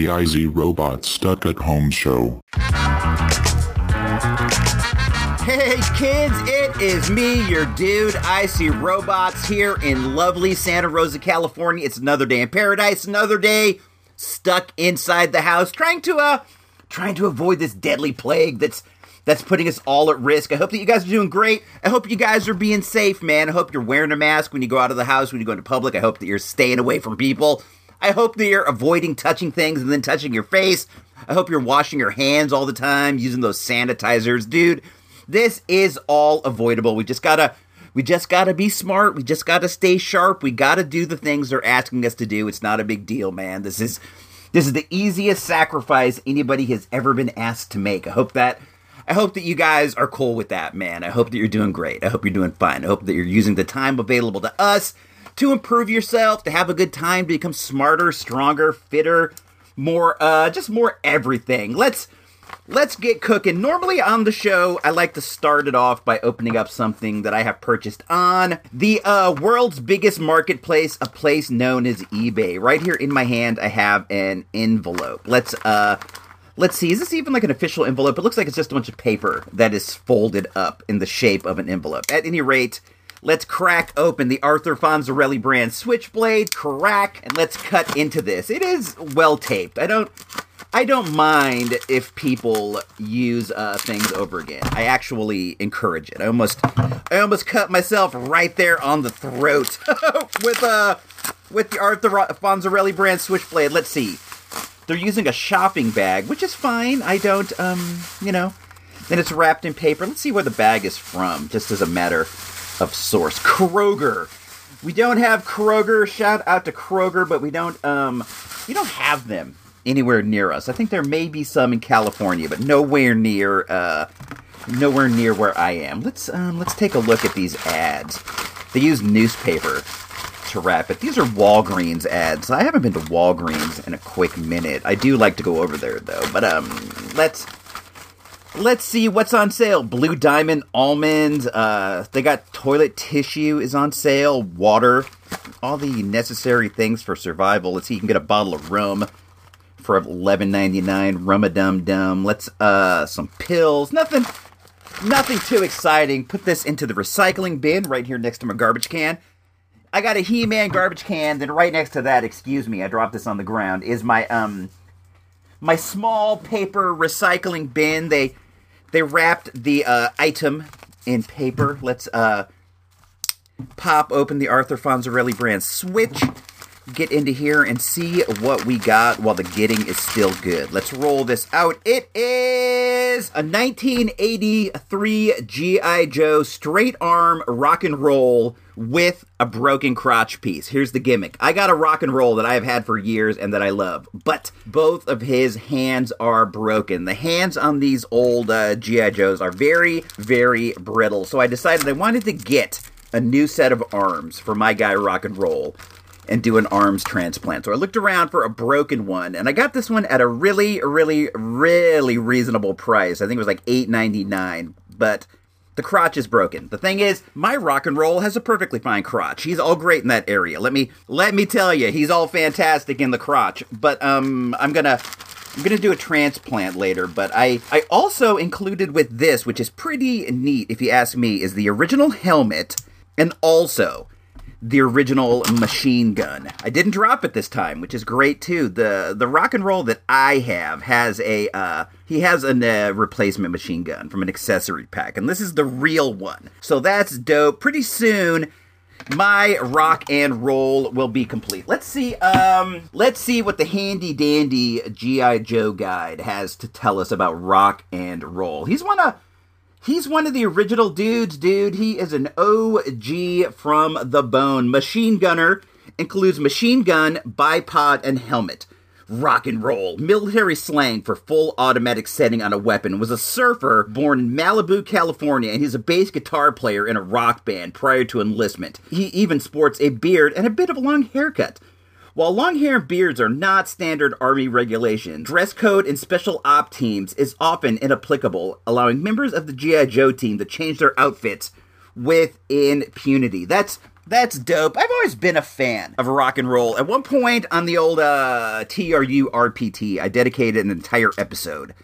the IZ Robot Stuck at Home show. Hey kids, it is me, your dude, Icy Robots, here in lovely Santa Rosa, California. It's another day in paradise, another day stuck inside the house, trying to uh trying to avoid this deadly plague that's that's putting us all at risk. I hope that you guys are doing great. I hope you guys are being safe, man. I hope you're wearing a mask when you go out of the house, when you go into public. I hope that you're staying away from people. I hope that you're avoiding touching things and then touching your face. I hope you're washing your hands all the time, using those sanitizers. Dude, this is all avoidable. We just gotta we just gotta be smart. We just gotta stay sharp. We gotta do the things they're asking us to do. It's not a big deal, man. This is this is the easiest sacrifice anybody has ever been asked to make. I hope that I hope that you guys are cool with that, man. I hope that you're doing great. I hope you're doing fine. I hope that you're using the time available to us to improve yourself, to have a good time, to become smarter, stronger, fitter, more uh just more everything. Let's let's get cooking. Normally on the show, I like to start it off by opening up something that I have purchased on the uh, world's biggest marketplace, a place known as eBay. Right here in my hand, I have an envelope. Let's uh, let's see. Is this even like an official envelope? It looks like it's just a bunch of paper that is folded up in the shape of an envelope. At any rate. Let's crack open the Arthur Fonzarelli brand switchblade, crack, and let's cut into this. It is well taped. I don't I don't mind if people use uh, things over again. I actually encourage it. I almost, I almost cut myself right there on the throat with uh, with the Arthur Fonzarelli brand switchblade. Let's see, they're using a shopping bag, which is fine. I don't, um, you know, then it's wrapped in paper. Let's see where the bag is from, just as a matter of source. Kroger. We don't have Kroger. Shout out to Kroger, but we don't, um, we don't have them anywhere near us. I think there may be some in California, but nowhere near uh, nowhere near where I am. Let's um, let's take a look at these ads. They use newspaper to wrap it. These are Walgreens ads. I haven't been to Walgreens in a quick minute. I do like to go over there though. But um, let's let's see what's on sale. Blue Diamond almonds. Uh, they got toilet tissue is on sale. Water. All the necessary things for survival. Let's see. You can get a bottle of rum for eleven ninety nine. Rum a dum dum. Let's uh some pills. Nothing nothing too exciting. Put this into the recycling bin right here next to my garbage can. I got a He Man garbage can. Then right next to that, excuse me, I dropped this on the ground. Is my um my small paper recycling bin. They they wrapped the uh, item in paper. Let's uh pop open the Arthur Fonzarelli brand switch get into here and see what we got while the getting is still good. Let's roll this out. It is a 1983 G.I. Joe straight arm rock and roll with a broken crotch piece. Here's the gimmick. I got a rock and roll that I have had for years and that I love, but both of his hands are broken. The hands on these old uh, G.I. Joes are very, very brittle. So I decided I wanted to get a new set of arms for my guy rock and roll and do an arms transplant. So I looked around for a broken one, and I got this one at a really, really, really reasonable price. I think it was like eight ninety nine, but the crotch is broken. The thing is, my rock and roll has a perfectly fine crotch. He's all great in that area. Let me let me tell you, he's all fantastic in the crotch. But um, I'm gonna I'm gonna do a transplant later, but I I also included with this, which is pretty neat if you ask me, is the original helmet and also the original machine gun. I didn't drop it this time, which is great too. The the rock and roll that I have has a uh, he has a uh, replacement machine gun from an accessory pack, and this is the real one. So that's dope. Pretty soon. My rock and roll will be complete. Let's see. Um, let's see what the handy dandy GI Joe guide has to tell us about rock and roll. He's one of He's one of the original dudes, dude. He is an OG from the bone. Machine gunner includes machine gun, bipod, and helmet. Rock and roll, military slang for full automatic setting on a weapon, was a surfer born in Malibu, California, and he's a bass guitar player in a rock band prior to enlistment. He even sports a beard and a bit of a long haircut. While long hair and beards are not standard Army regulation, dress code in special op teams is often inapplicable, allowing members of the G.I. Joe team to change their outfits with impunity. That's That's dope. I've always been a fan of rock and roll. At one point on the old uh, TRU RPT, I dedicated an entire episode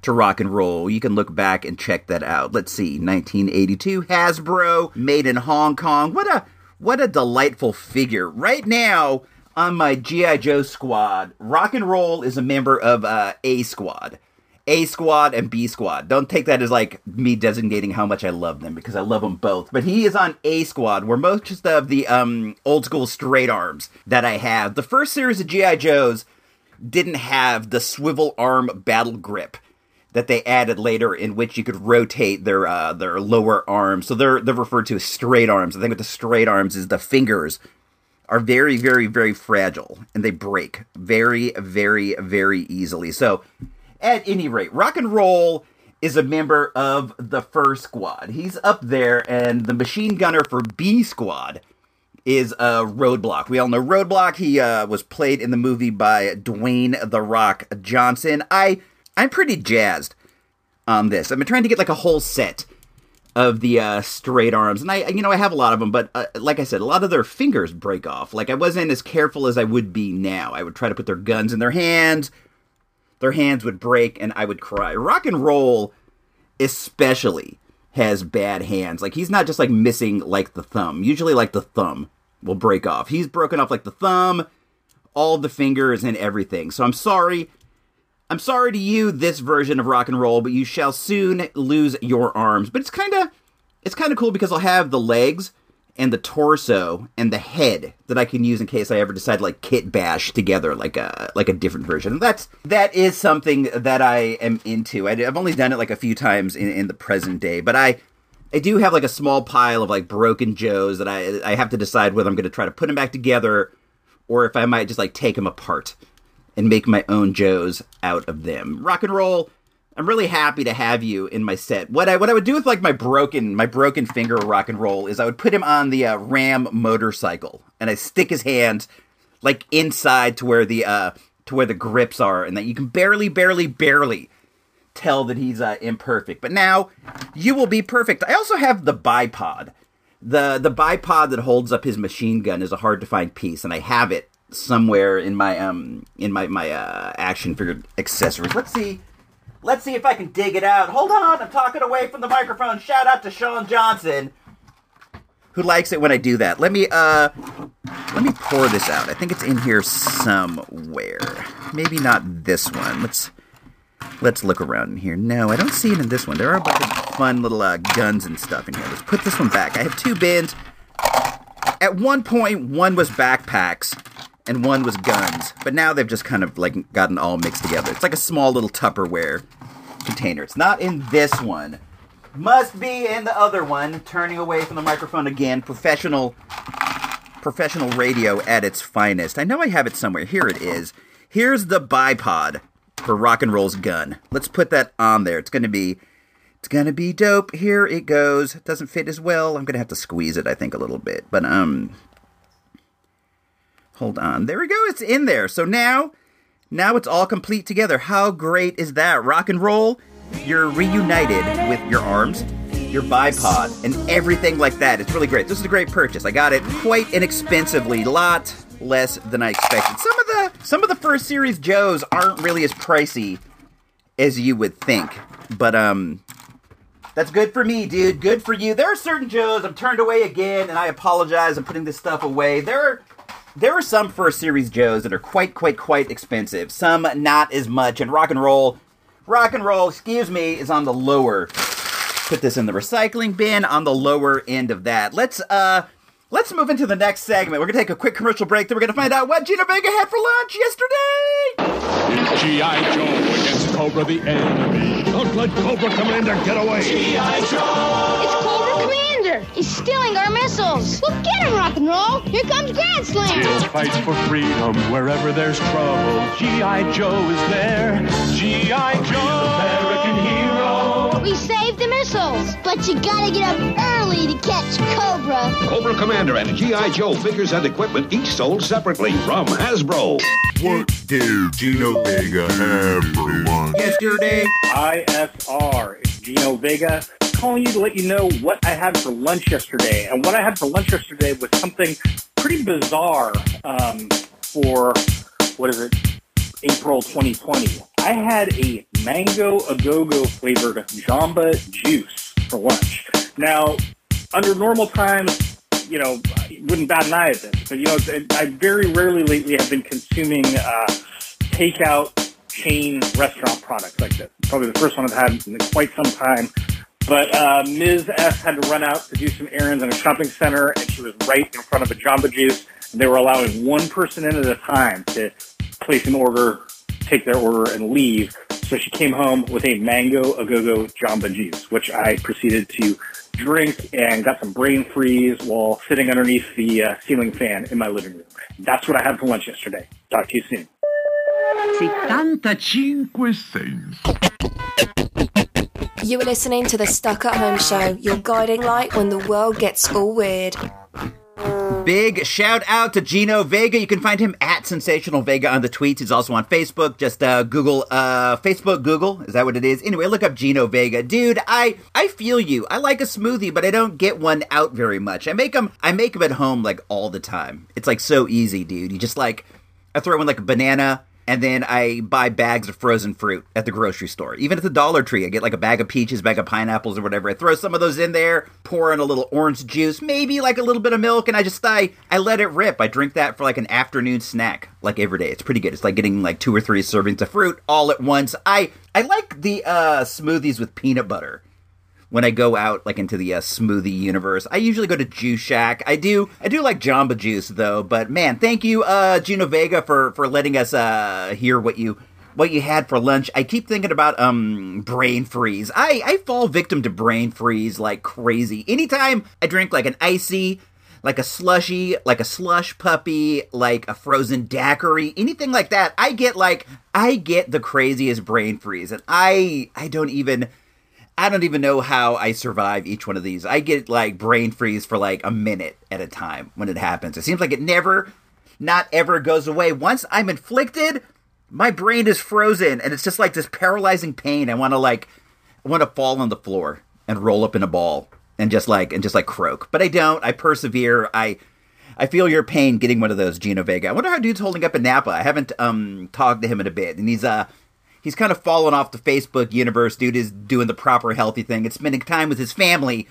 to rock and roll. You can look back and check that out. Let's see, 1982 Hasbro, made in Hong Kong. What a what a delightful figure. Right now on my GI Joe squad, rock and roll is a member of uh, A Squad. A squad and B squad. Don't take that as like me designating how much I love them because I love them both. But he is on A squad, where most of the um, old school straight arms that I have. The first series of GI Joes didn't have the swivel arm battle grip that they added later, in which you could rotate their uh, their lower arms. So they're they're referred to as straight arms. I think with the straight arms is the fingers are very very very fragile and they break very very very easily. So at any rate, rock and roll is a member of the first squad. He's up there, and the machine gunner for B squad is a Roadblock. We all know Roadblock. He uh, was played in the movie by Dwayne the Rock Johnson. I I'm pretty jazzed on this. I've been trying to get like a whole set of the uh, straight arms, and I you know I have a lot of them, but uh, like I said, a lot of their fingers break off. Like I wasn't as careful as I would be now. I would try to put their guns in their hands their hands would break and I would cry. Rock and roll, especially, has bad hands. Like he's not just like missing like the thumb. Usually, like the thumb will break off. He's broken off like the thumb, all the fingers, and everything. So I'm sorry. I'm sorry to you, this version of rock and roll, but you shall soon lose your arms. But it's kind of, it's kind of cool because I'll have the legs and the torso and the head that I can use in case I ever decide to, like kit bash together like a like a different version. That's that is something that I am into. I, have only done it like a few times in, in the present day, but I I do have like a small pile of like broken Joes that I I have to decide whether I'm going to try to put them back together or if I might just like take them apart and make my own Joes out of them. Rock and roll I'm really happy to have you in my set. What I what I would do with like my broken my broken finger rock and roll is I would put him on the uh, Ram motorcycle and I stick his hands like inside to where the uh to where the grips are and that you can barely barely barely tell that he's uh, imperfect. But now you will be perfect. I also have the bipod. The the bipod that holds up his machine gun is a hard to find piece and I have it somewhere in my um in my my uh, action figure accessories. Let's see Let's see if I can dig it out. Hold on, I'm talking away from the microphone. Shout out to Sean Johnson, who likes it when I do that. Let me uh, let me pour this out. I think it's in here somewhere. Maybe not this one. Let's let's look around in here. No, I don't see it in this one. There are a bunch of fun little uh, guns and stuff in here. Let's put this one back. I have two bins. At one point, one was backpacks and one was guns. But now they've just kind of like gotten all mixed together. It's like a small little Tupperware container. It's not in this one. Must be in the other one. Turning away from the microphone again. Professional professional radio at its finest. I know I have it somewhere. Here it is. Here's the bipod for rock and roll's gun. Let's put that on there. It's going to be it's going to be dope. Here it goes. It doesn't fit as well. I'm going to have to squeeze it I think a little bit. But um Hold on. There we go. It's in there. So now, now it's all complete together. How great is that? Rock and roll. You're reunited with your arms, your bipod, and everything like that. It's really great. This is a great purchase. I got it quite inexpensively. Lot less than I expected. Some of the some of the first series Joes aren't really as pricey as you would think. But um that's good for me, dude. Good for you. There are certain Joes I'm turned away again, and I apologize. I'm putting this stuff away. There are there are some first series Joes that are quite, quite, quite expensive. Some not as much. And rock and roll, rock and roll, excuse me, is on the lower. Put this in the recycling bin on the lower end of that. Let's uh let's move into the next segment. We're gonna take a quick commercial break. Then we're gonna find out what Gino Vega had for lunch yesterday. G.I. Joe against Cobra the enemy. Don't let Cobra Commander get away. G.I. Joe. It's Cobra He's stealing our missiles. Well, get him, rock and roll. Here comes Grand Slam. Jill fights for freedom wherever there's trouble. G.I. Joe is there. G.I. Joe, American hero. We saved the missiles, but you gotta get up early to catch Cobra. Cobra Commander and G.I. Joe figures and equipment each sold separately from Hasbro. What did Gino Vega have for lunch? Yesterday. ISR. It's Gino Vega calling you to let you know what I had for lunch yesterday. And what I had for lunch yesterday was something pretty bizarre um, for, what is it, April 2020. I had a mango agogo flavored Jamba juice for lunch. Now, under normal times, you know, I wouldn't bat an eye at this, but you know, I very rarely lately have been consuming uh, takeout chain restaurant products like this. Probably the first one I've had in quite some time. But uh, Ms. S had to run out to do some errands in a shopping center, and she was right in front of a Jamba Juice. And they were allowing one person in at a time to place an order, take their order, and leave. So she came home with a mango agogo Jamba Juice, which I proceeded to drink and got some brain freeze while sitting underneath the uh, ceiling fan in my living room. That's what I had for lunch yesterday. Talk to you soon. 75 cents. You are listening to the Stuck at Home Show, your guiding light when the world gets all weird. Big shout out to Gino Vega. You can find him at Sensational Vega on the tweets. He's also on Facebook. Just uh, Google uh, Facebook Google. Is that what it is? Anyway, look up Gino Vega, dude. I I feel you. I like a smoothie, but I don't get one out very much. I make them. I make them at home like all the time. It's like so easy, dude. You just like I throw in like a banana, and then I buy bags of frozen fruit at the grocery store. Even at the Dollar Tree, I get like a bag of peaches, bag of pineapples, or whatever. I throw some of those in there, pour in a little orange juice, maybe like a little bit of milk, and I just I I let it rip. I drink that for like an afternoon snack, like every day. It's pretty good. It's like getting like two or three servings of fruit all at once. I I like the uh, smoothies with peanut butter when I go out like into the uh, smoothie universe. I usually go to Juice Shack. I do I do like Jamba Juice though, but man, thank you uh Gino Vega for for letting us uh hear what you what you had for lunch. I keep thinking about um brain freeze. I I fall victim to brain freeze like crazy. Anytime I drink like an icy like a slushy, like a slush puppy, like a frozen daiquiri, anything like that, I get like I get the craziest brain freeze and I I don't even I don't even know how I survive each one of these. I get like brain freeze for like a minute at a time when it happens. It seems like it never, not ever goes away. Once I'm inflicted, my brain is frozen and it's just like this paralyzing pain. I want to like, I want to fall on the floor and roll up in a ball and just like, and just like croak. But I don't. I persevere. I, I feel your pain getting one of those, Gino Vega. I wonder how dude's holding up in Napa. I haven't um talked to him in a bit, and he's uh he's kind of fallen off the Facebook universe. Dude is doing the proper healthy thing and spending time with his family.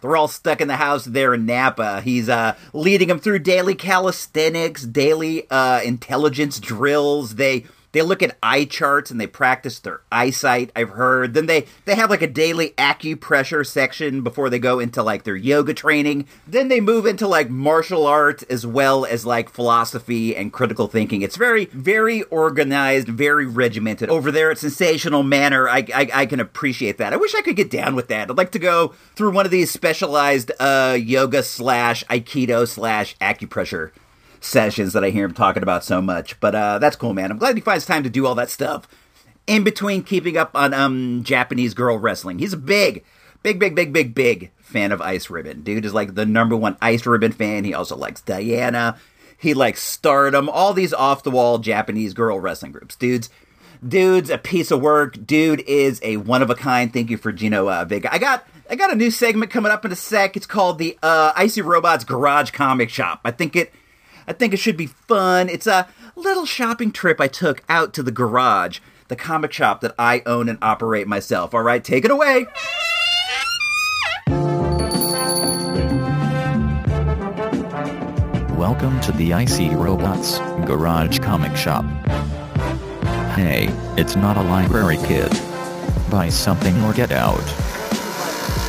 They're all stuck in the house there in Napa. He's uh, leading them through daily calisthenics, daily uh, intelligence drills. They they look at eye charts and they practice their eyesight. I've heard. Then they they have like a daily acupressure section before they go into like their yoga training. Then they move into like martial arts as well as like philosophy and critical thinking. It's very very organized, very regimented over there at Sensational Manor. I I, I can appreciate that. I wish I could get down with that. I'd like to go through one of these specialized uh, yoga slash aikido slash acupressure sessions that I hear him talking about so much. But uh, that's cool, man. I'm glad he finds time to do all that stuff in between keeping up on um Japanese girl wrestling. He's a big, big, big, big, big, big fan of Ice Ribbon. Dude is like the number one Ice Ribbon fan. He also likes Diana. He likes Stardom. All these off the wall Japanese girl wrestling groups. Dudes. Dude's a piece of work. Dude is a one of a kind. Thank you for Gino uh, Vega. I got I got a new segment coming up in a sec. It's called the uh, Icy Robots Garage Comic Shop. I think it I think it should be fun. It's a little shopping trip I took out to the garage, the comic shop that I own and operate myself. All right, take it away. Welcome to the Icy Robots Garage Comic Shop. Hey, it's not a library, kid. Buy something or get out.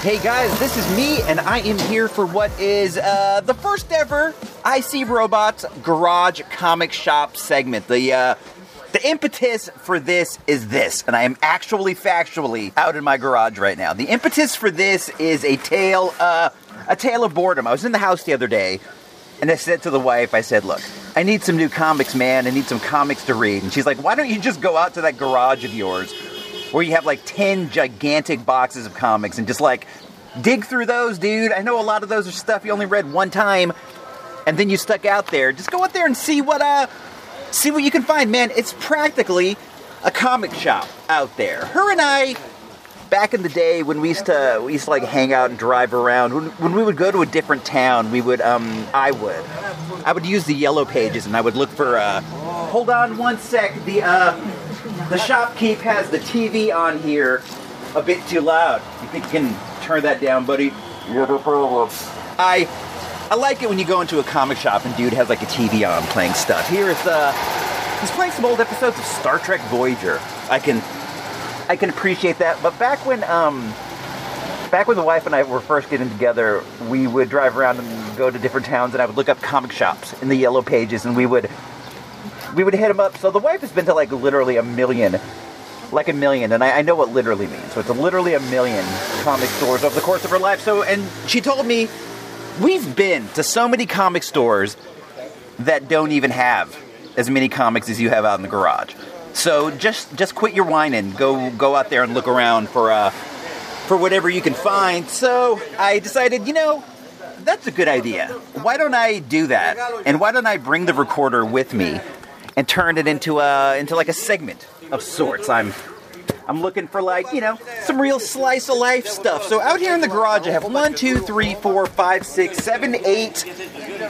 Hey guys, this is me, and I am here for what is uh, the first ever IC Robots Garage Comic Shop segment. The uh, the impetus for this is this, and I am actually factually out in my garage right now. The impetus for this is a tale, uh, a tale of boredom. I was in the house the other day, and I said to the wife, I said, "Look, I need some new comics, man. I need some comics to read." And she's like, "Why don't you just go out to that garage of yours, where you have like ten gigantic boxes of comics, and just like dig through those, dude? I know a lot of those are stuff you only read one time." And then you stuck out there. Just go out there and see what uh see what you can find, man. It's practically a comic shop out there. Her and I back in the day when we used to we used to like hang out and drive around. When, when we would go to a different town, we would um I would I would use the yellow pages and I would look for uh hold on one sec. The uh the shopkeep has the TV on here a bit too loud. You think you can turn that down, buddy? No problem. I I like it when you go into a comic shop and dude has like a TV on playing stuff. Here's uh he's playing some old episodes of Star Trek Voyager. I can I can appreciate that. But back when um back when the wife and I were first getting together, we would drive around and go to different towns and I would look up comic shops in the yellow pages and we would we would hit him up. So the wife has been to like literally a million like a million, and I, I know what literally means. So it's literally a million comic stores over the course of her life. So, and she told me we've been to so many comic stores that don't even have as many comics as you have out in the garage. So just just quit your whining. Go go out there and look around for uh, for whatever you can find. So I decided, you know, that's a good idea. Why don't I do that? And why don't I bring the recorder with me and turned it into a into like a segment of sorts? I'm I'm looking for like, you know, some real slice of life stuff. So out here in the garage I have one, two, three, four, five, six, seven, eight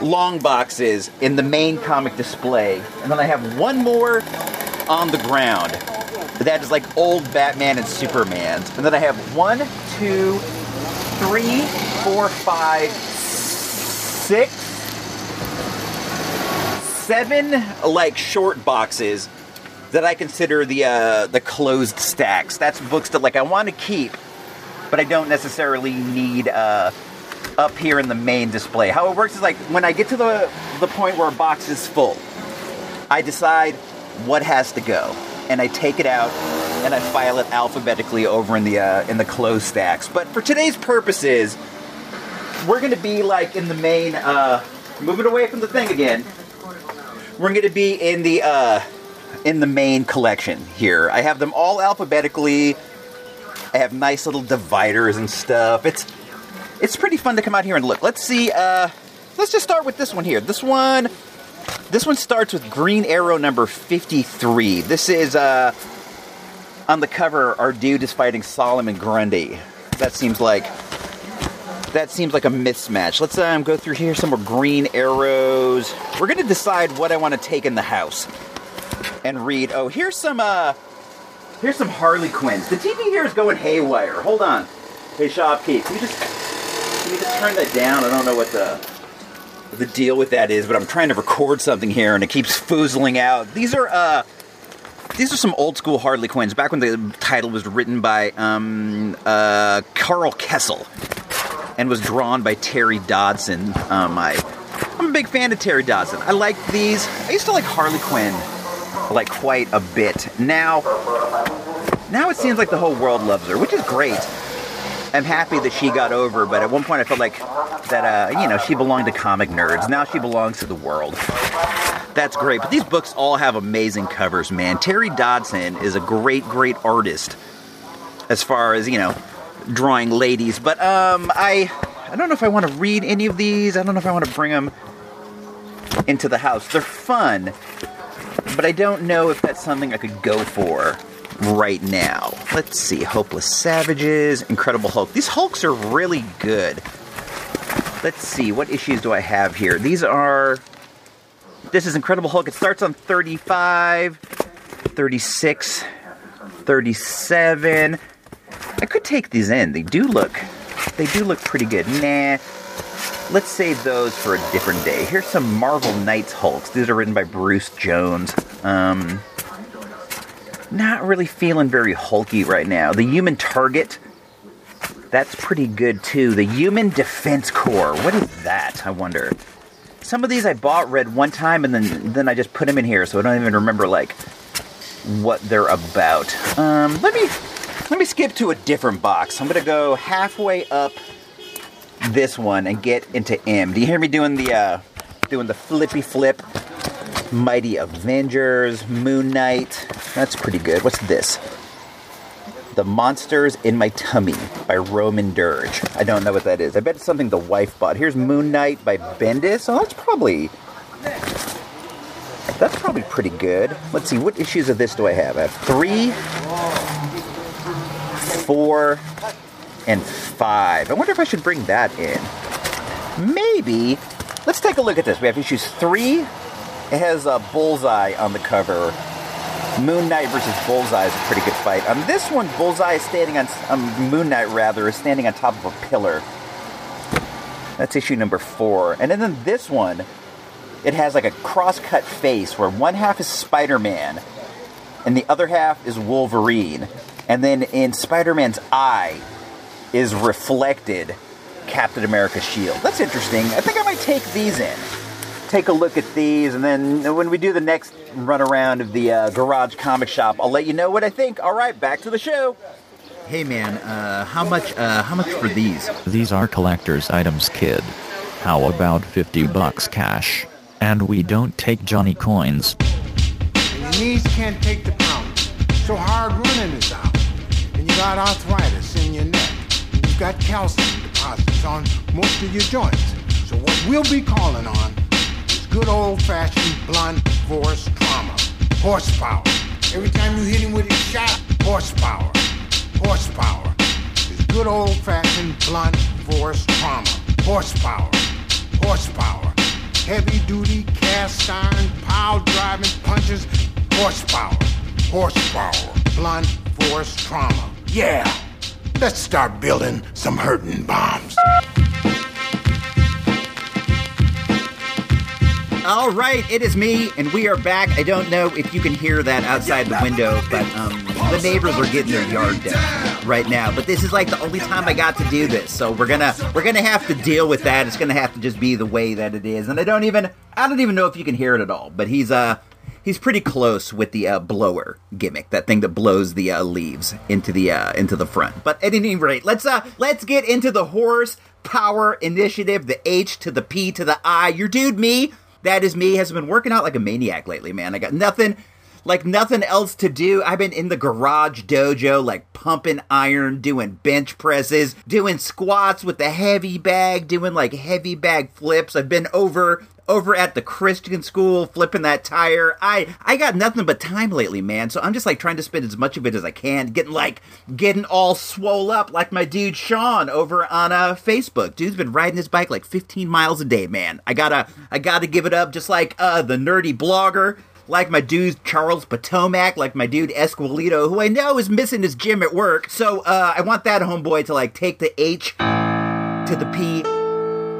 long boxes in the main comic display. And then I have one more on the ground. That is like old Batman and Superman's. And then I have one, two, three, four, five, six, seven like short boxes that I consider the uh, the closed stacks. That's books that like I want to keep, but I don't necessarily need uh, up here in the main display. How it works is like when I get to the the point where a box is full, I decide what has to go, and I take it out and I file it alphabetically over in the uh, in the closed stacks. But for today's purposes, we're going to be like in the main. Uh, moving away from the thing again. We're going to be in the uh, in the main collection here. I have them all alphabetically. I have nice little dividers and stuff. It's it's pretty fun to come out here and look. Let's see. Uh, let's just start with this one here. This one. This one starts with Green Arrow number 53. This is uh, on the cover. Our dude is fighting Solomon Grundy. That seems like that seems like a mismatch. Let's um, go through here. Some more green arrows. We're gonna decide what I want to take in the house and read. Oh, here's some uh, here's some Harley Quinns. The TV here is going haywire. Hold on. Hey, shopkeep, can you just can you just turn that down? I don't know what the the deal with that is, but I'm trying to record something here and it keeps foozling out. These are uh these are some old school Harley Quinns back when the title was written by um, uh, Karl Kesel and was drawn by Terry Dodson. Um, I, I'm a big fan of Terry Dodson. I like these. I used to like Harley Quinn like quite a bit. Now, now it seems like the whole world loves her, which is great. I'm happy that she got over, but at one point I felt like that, uh, you know, she belonged to comic nerds. Now she belongs to the world. That's great. But these books all have amazing covers, man. Terry Dodson is a great, great artist as far as, you know, drawing ladies. But um, I, I don't know if I want to read any of these. I don't know if I want to bring them into the house. They're fun, but I don't know if that's something I could go for right now. Let's see. Hopeless Savages, Incredible Hulk. These Hulks are really good. Let's see. What issues do I have here? These are. This is Incredible Hulk. It starts on 35, 36, 37. I could take these in. They do look. They do look pretty good. Nah. Let's save those for a different day. Here's some Marvel Knights Hulks. These are written by Bruce Jones. Um, not really feeling very hulky right now. The Human Target, that's pretty good too. The Human Defense Corps, what is that? I wonder. Some of these I bought, read one time, and then then I just put them in here, so I don't even remember like what they're about. Um, let me let me skip to a different box. I'm gonna go halfway up this one and get into M. Do you hear me doing the uh, doing the flippy flip? Mighty Avengers, Moon Knight. That's pretty good. What's this? The Monsters in My Tummy by Roman Dirge. I don't know what that is. I bet it's something the wife bought. Here's Moon Knight by Bendis. Oh, that's probably that's probably pretty good. Let's see, what issues of this do I have? I have three, four, and five. I wonder if I should bring that in. Maybe. Let's take a look at this. We have issues three. It has a bullseye on the cover. Moon Knight versus Bullseye is a pretty good fight. On this one, Bullseye is standing on um, Moon Knight rather is standing on top of a pillar. That's issue number four. And then this one, it has like a cross-cut face where one half is Spider-Man and the other half is Wolverine. And then in Spider-Man's eye is reflected Captain America's shield. That's interesting. I think I might take these in. Take a look at these, and then when we do the next run around of the uh, garage comic shop, I'll let you know what I think. All right, back to the show. Hey man, uh, how much? Uh, how much for these? These are collector's items, kid. How about 50 bucks cash? And we don't take Johnny coins. Your knees can't take the pound. So hard running is out. Got arthritis in your neck. You've got calcium deposits on most of your joints. So what we'll be calling on is good old-fashioned blunt force trauma. Horsepower. Every time you hit him with his shot, horsepower. Horsepower. Is good old-fashioned blunt force trauma. Horsepower. Horsepower. Heavy duty cast iron pile driving punches. Horsepower. Horsepower. Blunt force trauma. Yeah. Let's start building some hurting bombs. All right, it is me, and we are back. I don't know if you can hear that outside the window, but um, the neighbors are getting their yard done right now. But this is like the only time I got to do this, so we're gonna we're gonna have to deal with that. It's gonna have to just be the way that it is, and I don't even I don't even know if you can hear it at all. But he's uh he's pretty close with the uh, blower gimmick, that thing that blows the uh, leaves into the uh, into the front. But at any rate, let's uh let's get into the horse power initiative, the H to the P to the I. Your dude me, that is me, has been working out like a maniac lately, man. I got nothing like nothing else to do. I've been in the garage dojo, like pumping iron, doing bench presses, doing squats with the heavy bag, doing like heavy bag flips. I've been over over at the Christian school flipping that tire. I I got nothing but time lately, man. So I'm just like trying to spend as much of it as I can, getting like getting all swole up like my dude Sean over on uh Facebook. Dude's been riding his bike like 15 miles a day, man. I gotta I gotta give it up, just like uh the nerdy blogger like my dude Charles Potomac, like my dude Esquilito, who I know is missing his gym at work. So uh, I want that homeboy to like take the H to the P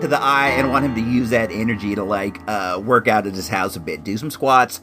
to the eye and want him to use that energy to like uh, work out at his house a bit, do some squats,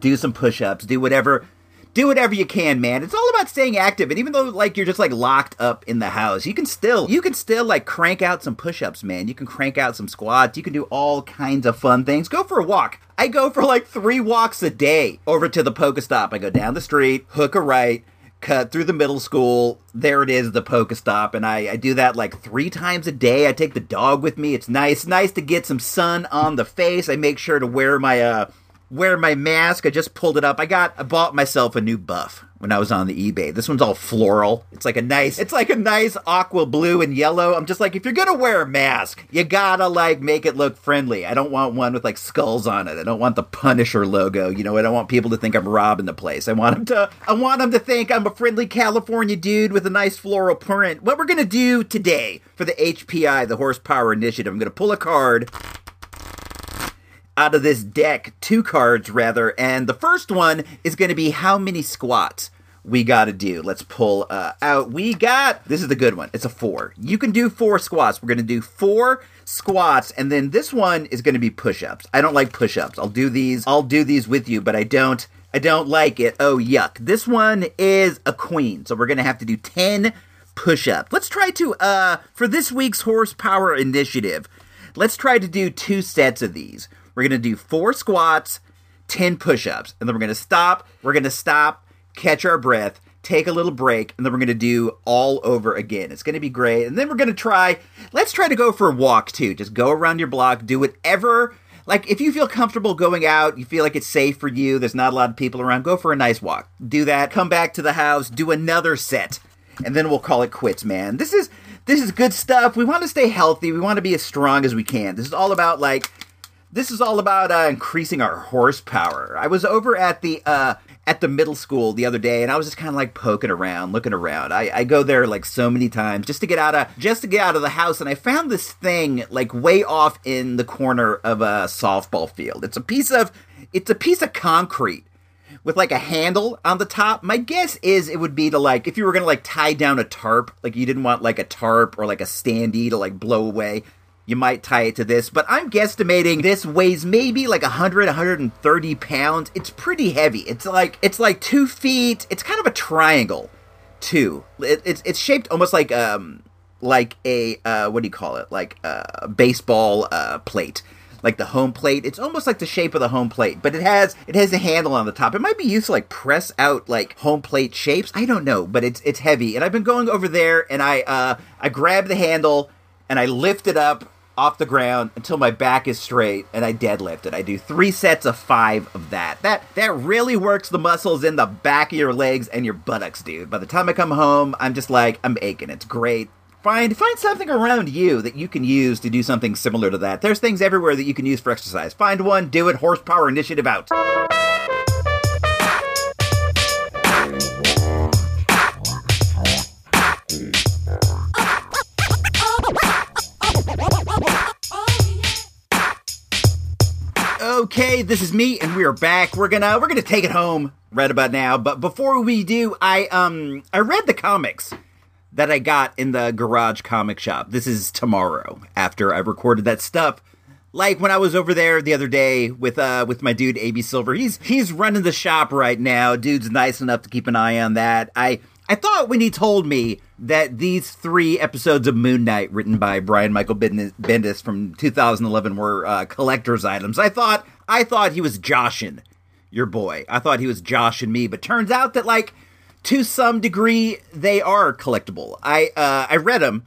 do some push-ups, do whatever do whatever you can, man. It's all about staying active. And even though like you're just like locked up in the house, you can still you can still like crank out some push-ups, man. You can crank out some squats. You can do all kinds of fun things. Go for a walk. I go for like three walks a day over to the Pokestop. I go down the street, hook a right, cut through the middle school. There it is, the Pokestop, and I, I do that like three times a day. I take the dog with me. It's nice, nice to get some sun on the face. I make sure to wear my uh wear my mask. I just pulled it up. I got I bought myself a new buff when I was on the eBay. This one's all floral. It's like a nice it's like a nice aqua blue and yellow. I'm just like if you're to wear a mask, you got to like make it look friendly. I don't want one with like skulls on it. I don't want the Punisher logo. You know, I don't want people to think I'm robbing the place. I want them to I want them to think I'm a friendly California dude with a nice floral print. What we're to do today for the HPI, the Horsepower Initiative, I'm to pull a card out of this deck, two cards rather, and the first one is going to be how many squats we got to do. Let's pull uh, out. We got this is the good one. It's a four. You can do four squats. We're to do four squats, and then this one is to be push-ups. I don't like push-ups. I'll do these. I'll do these with you, but I don't. I don't like it. Oh yuck! This one is a queen, so we're to have to do ten push-ups. Let's try to uh for this week's horsepower initiative. Let's try to do two sets of these. We're to do four squats, 10 push ups, and then we're to stop. We're to stop, catch our breath, take a little break, and then we're going to do all over again. It's going to be great. And then we're going to try, let's try to go for a walk too. Just go around your block, do whatever. Like, if you feel comfortable going out, you feel like it's safe for you, there's not a lot of people around, go for a nice walk. Do that, come back to the house, do another set, and then we'll call it quits, man. This is this is good stuff. We want to stay healthy. We want to be as strong as we can. This is all about like this is all about uh, increasing our horsepower. I was over at the uh, at the middle school the other day and I was just kind of like poking around, looking around. I, I go there like so many times just to get out of just to get out of the house and I found this thing like way off in the corner of a softball field. It's a piece of it's a piece of concrete with like a handle on the top. My guess is it would be to like if you were gonna like tie down a tarp, like you didn't want like a tarp or like a standee to like blow away. You might tie it to this, but I'm guesstimating this weighs maybe like 100, 130 pounds. It's pretty heavy. It's like it's like two feet. It's kind of a triangle, too. It, it's it's shaped almost like um like a uh, what do you call it? Like a baseball uh, plate like the home plate. It's almost like the shape of the home plate, but it has it has a handle on the top. It might be used to like press out like home plate shapes. I don't know, but it's it's heavy. And I've been going over there and I uh I grab the handle and I lift it up off the ground until my back is straight and I deadlift it. I do 3 sets of 5 of that. That that really works the muscles in the back of your legs and your buttocks, dude. By the time I come home, I'm just like I'm aching. It's great find find something around you that you can use to do something similar to that. There's things everywhere that you can use for exercise. Find one, do it. Horsepower initiative out. Okay, this is me, and we are back. We're gonna we're gonna take it home right about now. But before we do, I um I read the comics that I got in the garage comic shop. This is tomorrow after I recorded that stuff. Like when I was over there the other day with uh with my dude AB Silver. He's he's running the shop right now. Dude's nice enough to keep an eye on that. I I thought when he told me that these three episodes of Moon Knight, written by Brian Michael Bendis from 2011, were uh, collector's items, I thought I thought he was joshing your boy. I thought he was joshing me, but turns out that like to some degree they are collectible. I uh, I read them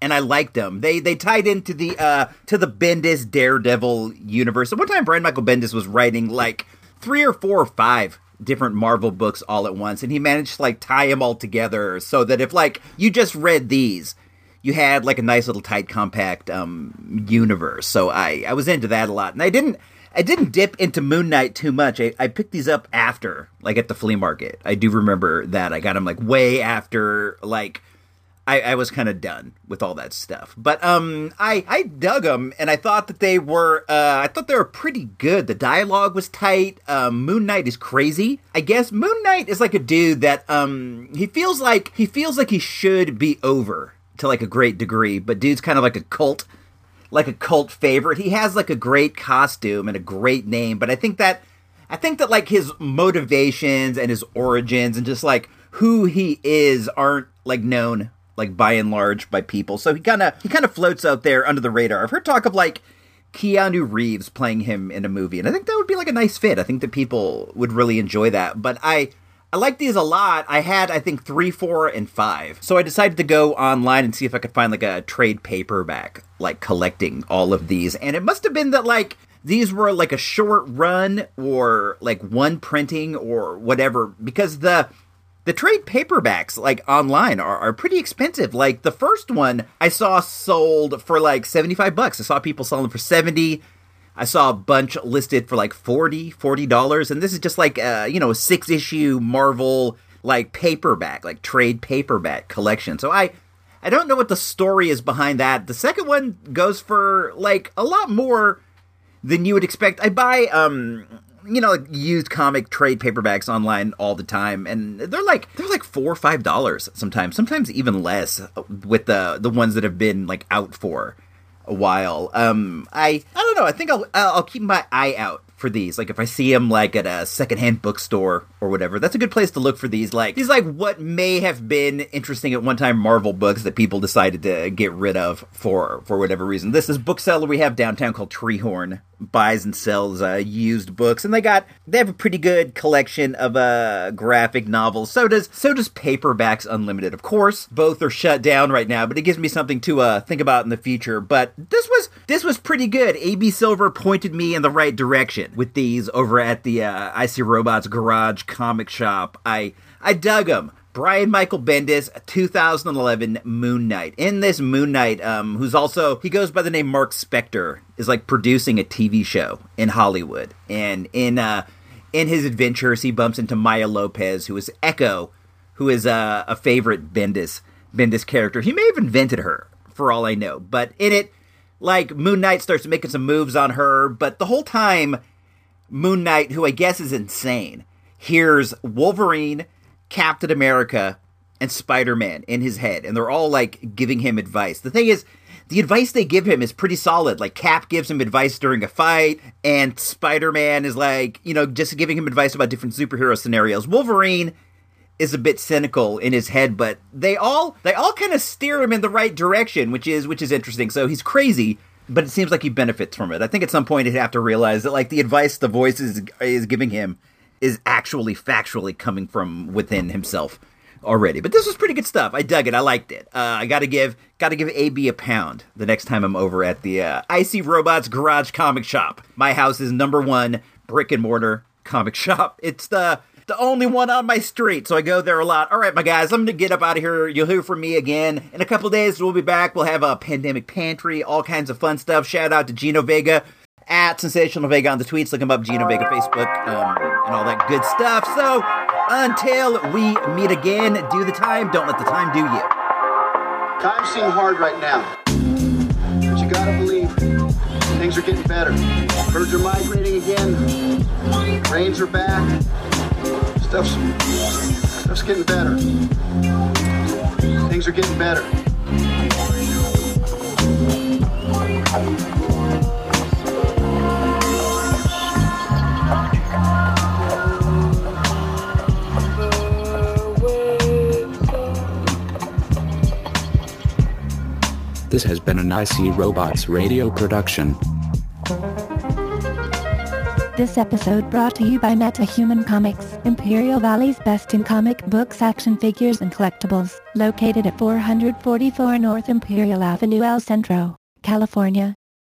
and I liked them. They they tied into the uh, to the Bendis Daredevil universe. At one time, Brian Michael Bendis was writing like three or four or five different Marvel books all at once, and he managed to like tie them all together so that if like you just read these. You had like a nice little tight, compact um, universe, so I I was into that a lot, and I didn't I didn't dip into Moon Knight too much. I, I picked these up after, like at the flea market. I do remember that. I got them like way after, like I, I was kind of done with all that stuff. But um, I I dug them, and I thought that they were uh, I thought they were pretty good. The dialogue was tight. Um, Moon Knight is crazy. I guess Moon Knight is like a dude that um he feels like he feels like he should be over to like a great degree, but dude's kind of like a cult like a cult favorite. He has like a great costume and a great name, but I think that I think that like his motivations and his origins and just like who he is aren't like known like by and large by people. So he kind of he kind of floats out there under the radar. I've heard talk of like Keanu Reeves playing him in a movie, and I think that would be like a nice fit. I think that people would really enjoy that. But I I like these a lot. I had, I think, three, four, and five. So I decided to go online and see if I could find like a trade paperback, like collecting all of these. And it must have been that like these were like a short run or like one printing or whatever because the the trade paperbacks like online are, are pretty expensive like the first one i saw sold for like 75 bucks i saw people selling for 70 I saw a bunch listed for like 40 $40, and this is just like, uh, you know, a six issue Marvel like paperback, like trade paperback collection. So I, I don't know what the story is behind that. The second one goes for like a lot more than you would expect. I buy, um, you know, like used comic trade paperbacks online all the time, and they're like they're like four or five dollars sometimes, sometimes even less with the the ones that have been like out for a while. Um, I I don't know. I think I'll I'll keep my eye out for these. Like if I see them like at a secondhand bookstore or whatever, that's a good place to look for these. Like these like what may have been interesting at one time Marvel books that people decided to get rid of for for whatever reason. This is bookseller we have downtown called Treehorn buys and sells uh, used books, and they got they have a pretty good collection of uh, graphic novels. So does so does Paperbacks Unlimited. Of course, both are shut down right now, but it gives me something to uh, think about in the future. But this was this was pretty good. AB Silver pointed me in the right direction with these over at the uh, I See Robots Garage comic shop. I I dug them. Brian Michael Bendis, 2011 Moon Knight. In this Moon Knight, um, who's also he goes by the name Mark Spector, is like producing a TV show in Hollywood, and in uh, in his adventures, he bumps into Maya Lopez, who is Echo, who is a, a favorite Bendis Bendis character. He may have invented her, for all I know. But in it, like Moon Knight starts making some moves on her, but the whole time, Moon Knight, who I guess is insane, hears Wolverine, Captain America, and Spider Man in his head, and they're all like giving him advice. The thing is, the advice they give him is pretty solid. Like Cap gives him advice during a fight, and Spider Man is like, you know, just giving him advice about different superhero scenarios. Wolverine is a bit cynical in his head, but they all they all kind of steer him in the right direction, which is which is interesting. So he's crazy, but it seems like he benefits from it. I think at some point he'd have to realize that like the advice the voice is is giving him is actually factually coming from within himself already. But this was pretty good stuff. I dug it. I liked it. Uh, I got to give got to give AB a pound the next time I'm over at the uh, Icy Robots Garage Comic Shop. My house is number one brick and mortar comic shop. It's the the only one on my street, so I go there a lot. All right, my guys, I'm gonna get up out of here. You'll hear from me again in a couple days. We'll be back. We'll have a pandemic pantry, all kinds of fun stuff. Shout out to Gino Vega at Sensational Vega on the tweets. Look him up, Gino Vega Facebook, um, and all that good stuff. So until we meet again, do the time. Don't let the time do you. Times seem hard right now, but you gotta believe things are getting better. Birds are migrating again. Rains are back. Stuff's, stuff's getting better. Things are getting better. This has been an IC Robots radio production. This episode brought to you by MetaHuman Comics, Imperial Valley's best in comic books, action figures, and collectibles, located at 444 North Imperial Avenue El Centro, California.